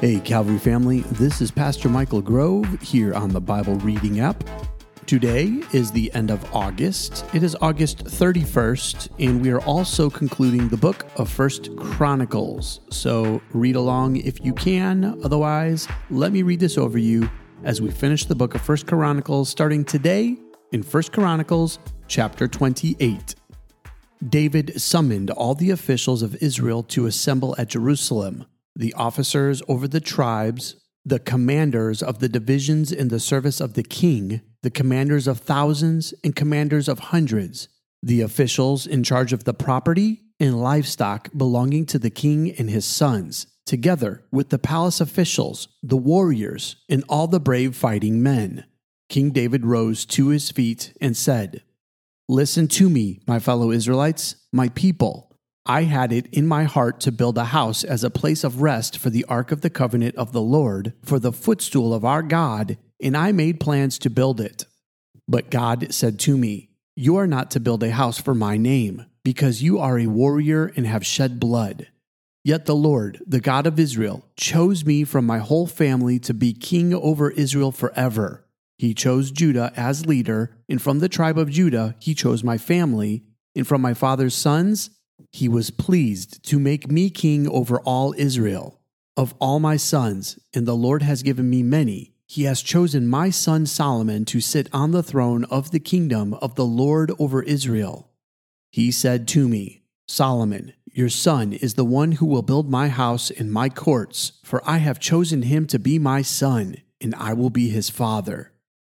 Hey, Calvary family, this is Pastor Michael Grove here on the Bible Reading app. Today is the end of August. It is August 31st, and we are also concluding the book of First Chronicles. So read along if you can. Otherwise, let me read this over you as we finish the book of First Chronicles starting today in First Chronicles chapter 28. David summoned all the officials of Israel to assemble at Jerusalem the officers over the tribes, the commanders of the divisions in the service of the king, the commanders of thousands and commanders of hundreds, the officials in charge of the property and livestock belonging to the king and his sons, together with the palace officials, the warriors, and all the brave fighting men. King David rose to his feet and said, Listen to me, my fellow Israelites, my people. I had it in my heart to build a house as a place of rest for the ark of the covenant of the Lord, for the footstool of our God, and I made plans to build it. But God said to me, You are not to build a house for my name, because you are a warrior and have shed blood. Yet the Lord, the God of Israel, chose me from my whole family to be king over Israel forever. He chose Judah as leader, and from the tribe of Judah he chose my family, and from my father's sons he was pleased to make me king over all Israel. Of all my sons, and the Lord has given me many, he has chosen my son Solomon to sit on the throne of the kingdom of the Lord over Israel. He said to me, Solomon, your son is the one who will build my house and my courts, for I have chosen him to be my son, and I will be his father.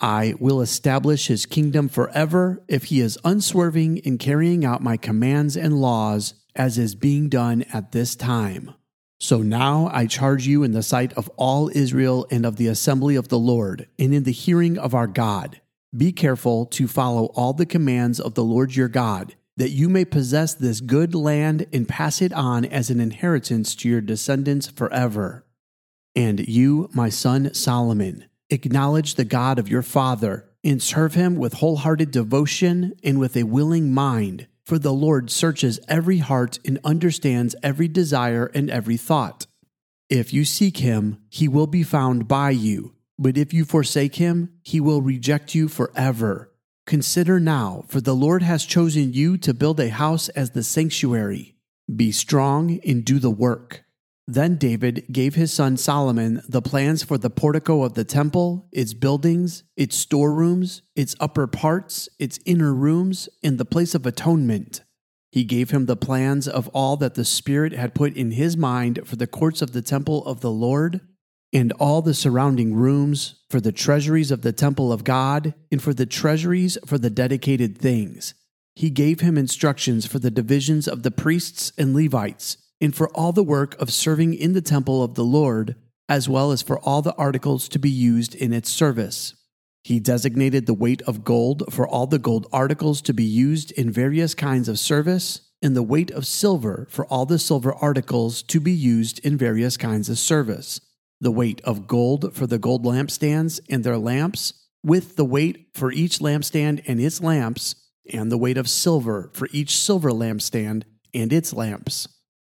I will establish his kingdom forever if he is unswerving in carrying out my commands and laws, as is being done at this time. So now I charge you in the sight of all Israel and of the assembly of the Lord, and in the hearing of our God. Be careful to follow all the commands of the Lord your God, that you may possess this good land and pass it on as an inheritance to your descendants forever. And you, my son Solomon, Acknowledge the God of your father and serve him with wholehearted devotion and with a willing mind, for the Lord searches every heart and understands every desire and every thought. If you seek him, he will be found by you, but if you forsake him, he will reject you forever. Consider now, for the Lord has chosen you to build a house as the sanctuary. Be strong and do the work. Then David gave his son Solomon the plans for the portico of the temple, its buildings, its storerooms, its upper parts, its inner rooms, and the place of atonement. He gave him the plans of all that the Spirit had put in his mind for the courts of the temple of the Lord, and all the surrounding rooms, for the treasuries of the temple of God, and for the treasuries for the dedicated things. He gave him instructions for the divisions of the priests and Levites and for all the work of serving in the temple of the Lord, as well as for all the articles to be used in its service. He designated the weight of gold for all the gold articles to be used in various kinds of service, and the weight of silver for all the silver articles to be used in various kinds of service, the weight of gold for the gold lampstands and their lamps, with the weight for each lampstand and its lamps, and the weight of silver for each silver lampstand and its lamps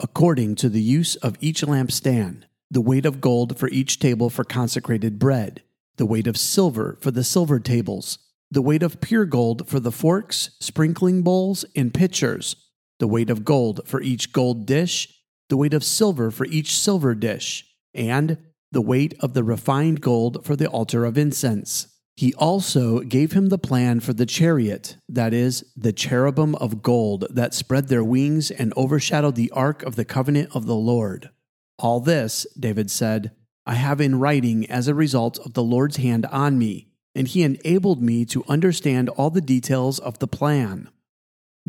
according to the use of each lampstand, the weight of gold for each table for consecrated bread, the weight of silver for the silver tables, the weight of pure gold for the forks, sprinkling bowls, and pitchers, the weight of gold for each gold dish, the weight of silver for each silver dish, and the weight of the refined gold for the altar of incense. He also gave him the plan for the chariot, that is, the cherubim of gold that spread their wings and overshadowed the ark of the covenant of the Lord. All this, David said, I have in writing as a result of the Lord's hand on me, and he enabled me to understand all the details of the plan.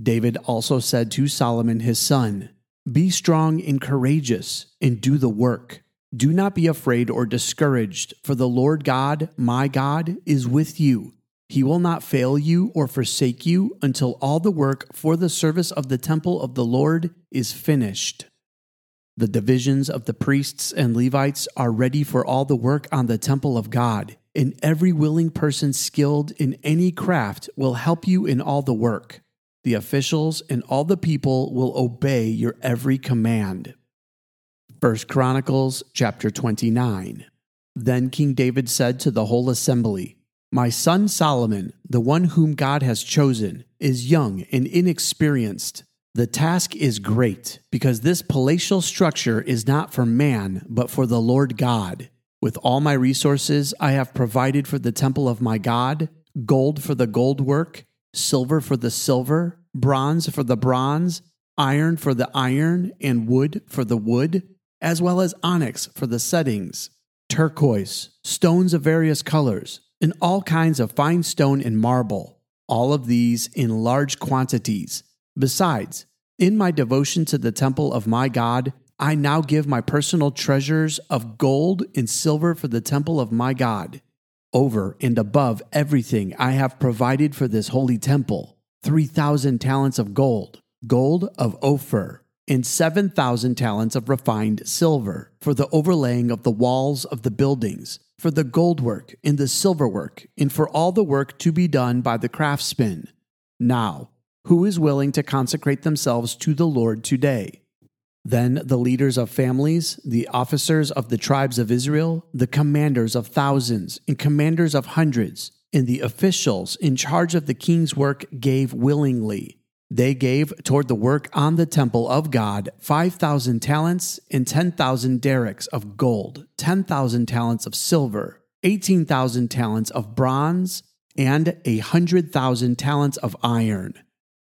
David also said to Solomon his son, Be strong and courageous, and do the work. Do not be afraid or discouraged, for the Lord God, my God, is with you. He will not fail you or forsake you until all the work for the service of the temple of the Lord is finished. The divisions of the priests and Levites are ready for all the work on the temple of God, and every willing person skilled in any craft will help you in all the work. The officials and all the people will obey your every command. 1 Chronicles chapter 29. Then King David said to the whole assembly, My son Solomon, the one whom God has chosen, is young and inexperienced. The task is great, because this palatial structure is not for man, but for the Lord God. With all my resources, I have provided for the temple of my God gold for the gold work, silver for the silver, bronze for the bronze, iron for the iron, and wood for the wood, as well as onyx for the settings, turquoise, stones of various colors, and all kinds of fine stone and marble, all of these in large quantities. Besides, in my devotion to the temple of my God, I now give my personal treasures of gold and silver for the temple of my God. Over and above everything I have provided for this holy temple 3,000 talents of gold, gold of Ophir, and 7,000 talents of refined silver for the overlaying of the walls of the buildings, for the gold work and the silver work, and for all the work to be done by the craftsmen. Now, who is willing to consecrate themselves to the Lord today? Then the leaders of families, the officers of the tribes of Israel, the commanders of thousands and commanders of hundreds, and the officials in charge of the king's work gave willingly. They gave toward the work on the temple of God 5,000 talents and 10,000 darics of gold, 10,000 talents of silver, 18,000 talents of bronze, and a 100,000 talents of iron.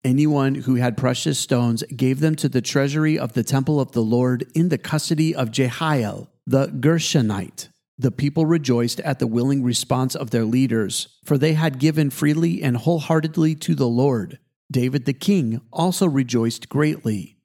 Anyone who had precious stones gave them to the treasury of the temple of the Lord in the custody of Jehiel, the Gershonite. The people rejoiced at the willing response of their leaders, for they had given freely and wholeheartedly to the Lord. David the king also rejoiced greatly.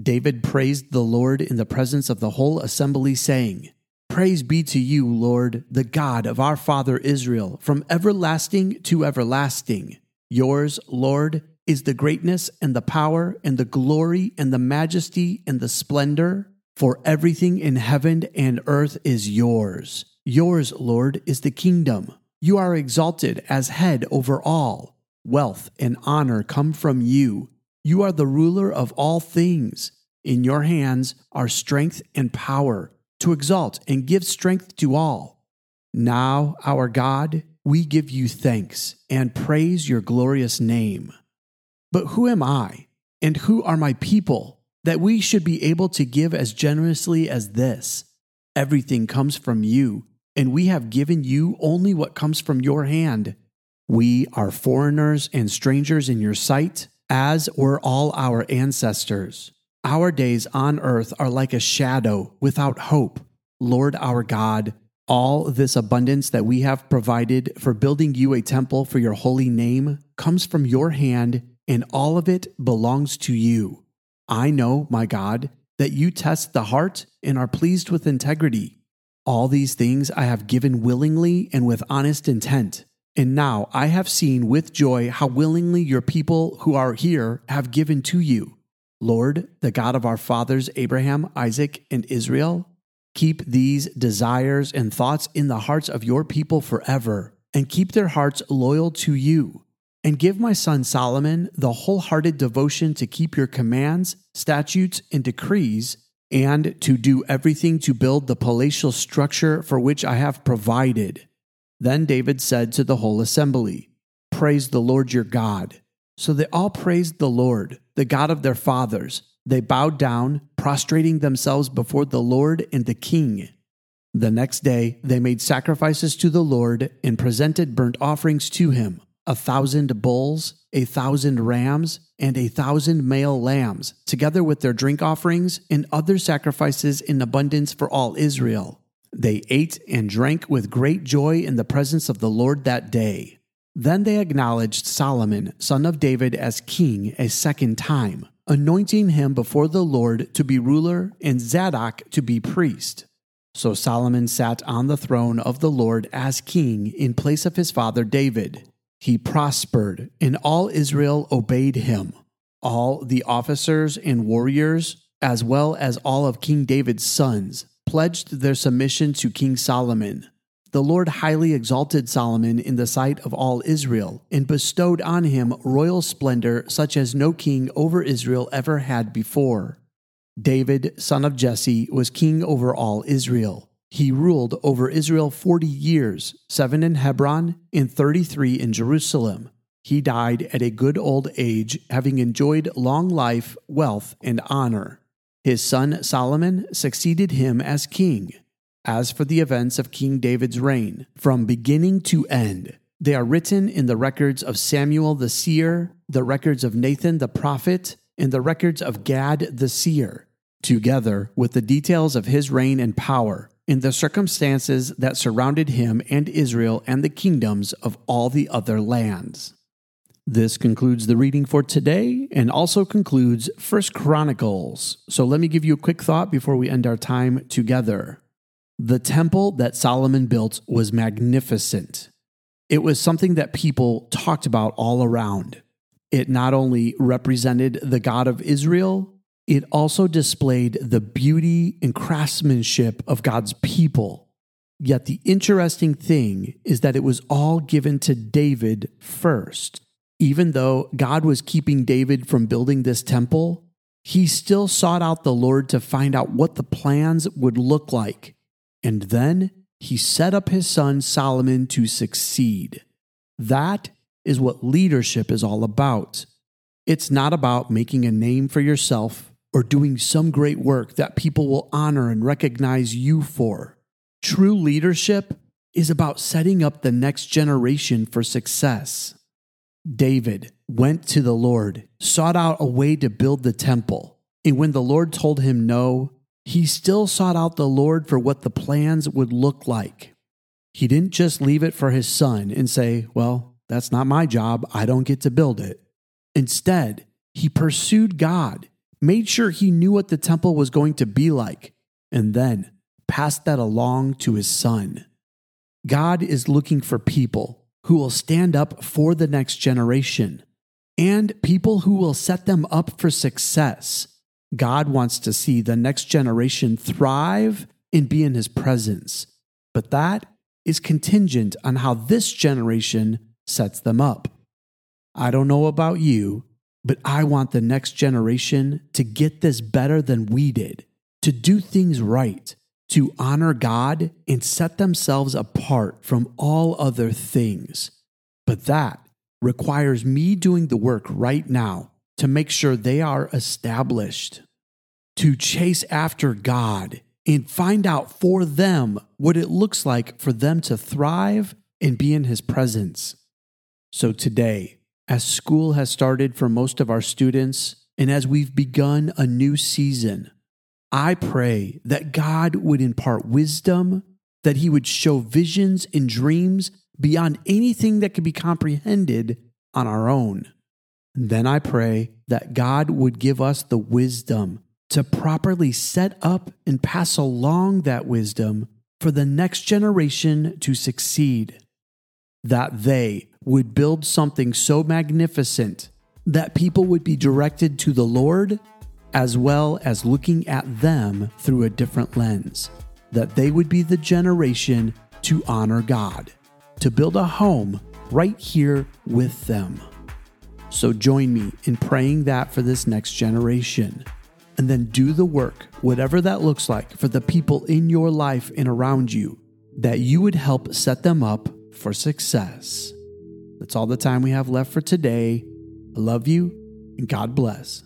David praised the Lord in the presence of the whole assembly, saying, Praise be to you, Lord, the God of our father Israel, from everlasting to everlasting. Yours, Lord, is the greatness and the power and the glory and the majesty and the splendor. For everything in heaven and earth is yours. Yours, Lord, is the kingdom. You are exalted as head over all. Wealth and honor come from you. You are the ruler of all things. In your hands are strength and power to exalt and give strength to all. Now, our God, we give you thanks and praise your glorious name. But who am I, and who are my people, that we should be able to give as generously as this? Everything comes from you, and we have given you only what comes from your hand. We are foreigners and strangers in your sight, as were all our ancestors. Our days on earth are like a shadow without hope. Lord our God, all this abundance that we have provided for building you a temple for your holy name comes from your hand and all of it belongs to you. I know, my God, that you test the heart and are pleased with integrity. All these things I have given willingly and with honest intent. And now I have seen with joy how willingly your people who are here have given to you. Lord, the God of our fathers Abraham, Isaac, and Israel, keep these desires and thoughts in the hearts of your people forever, and keep their hearts loyal to you and give my son Solomon the wholehearted devotion to keep your commands, statutes, and decrees, and to do everything to build the palatial structure for which I have provided. Then David said to the whole assembly, Praise the Lord your God. So they all praised the Lord, the God of their fathers. They bowed down, prostrating themselves before the Lord and the king. The next day they made sacrifices to the Lord and presented burnt offerings to him a thousand bulls, a thousand rams, and a thousand male lambs, together with their drink offerings and other sacrifices in abundance for all Israel. They ate and drank with great joy in the presence of the Lord that day. Then they acknowledged Solomon, son of David, as king a second time, anointing him before the Lord to be ruler and Zadok to be priest. So Solomon sat on the throne of the Lord as king in place of his father David. He prospered, and all Israel obeyed him. All the officers and warriors, as well as all of King David's sons, pledged their submission to King Solomon. The Lord highly exalted Solomon in the sight of all Israel, and bestowed on him royal splendor such as no king over Israel ever had before. David, son of Jesse, was king over all Israel. He ruled over Israel 40 years, seven in Hebron and 33 in Jerusalem. He died at a good old age, having enjoyed long life, wealth, and honor. His son Solomon succeeded him as king. As for the events of King David's reign, from beginning to end, they are written in the records of Samuel the seer, the records of Nathan the prophet, and the records of Gad the seer, together with the details of his reign and power, and the circumstances that surrounded him and Israel and the kingdoms of all the other lands. This concludes the reading for today and also concludes First Chronicles. So let me give you a quick thought before we end our time together. The temple that Solomon built was magnificent. It was something that people talked about all around. It not only represented the God of Israel, it also displayed the beauty and craftsmanship of God's people. Yet the interesting thing is that it was all given to David first. Even though God was keeping David from building this temple, he still sought out the Lord to find out what the plans would look like. And then he set up his son Solomon to succeed. That is what leadership is all about. It's not about making a name for yourself or doing some great work that people will honor and recognize you for. True leadership is about setting up the next generation for success. David went to the Lord, sought out a way to build the temple. And when the Lord told him no, he still sought out the Lord for what the plans would look like. He didn't just leave it for his son and say, Well, that's not my job. I don't get to build it. Instead, he pursued God, made sure he knew what the temple was going to be like, and then passed that along to his son. God is looking for people who will stand up for the next generation and people who will set them up for success. God wants to see the next generation thrive and be in his presence. But that is contingent on how this generation sets them up. I don't know about you, but I want the next generation to get this better than we did, to do things right, to honor God and set themselves apart from all other things. But that requires me doing the work right now to make sure they are established, to chase after God and find out for them what it looks like for them to thrive and be in His presence. So today, as school has started for most of our students, and as we've begun a new season, I pray that God would impart wisdom, that He would show visions and dreams beyond anything that could be comprehended on our own. Then I pray that God would give us the wisdom to properly set up and pass along that wisdom for the next generation to succeed. That they would build something so magnificent that people would be directed to the Lord as well as looking at them through a different lens, that they would be the generation to honor God, to build a home right here with them. So join me in praying that for this next generation. And then do the work, whatever that looks like, for the people in your life and around you, that you would help set them up for success. That's all the time we have left for today. I love you and God bless.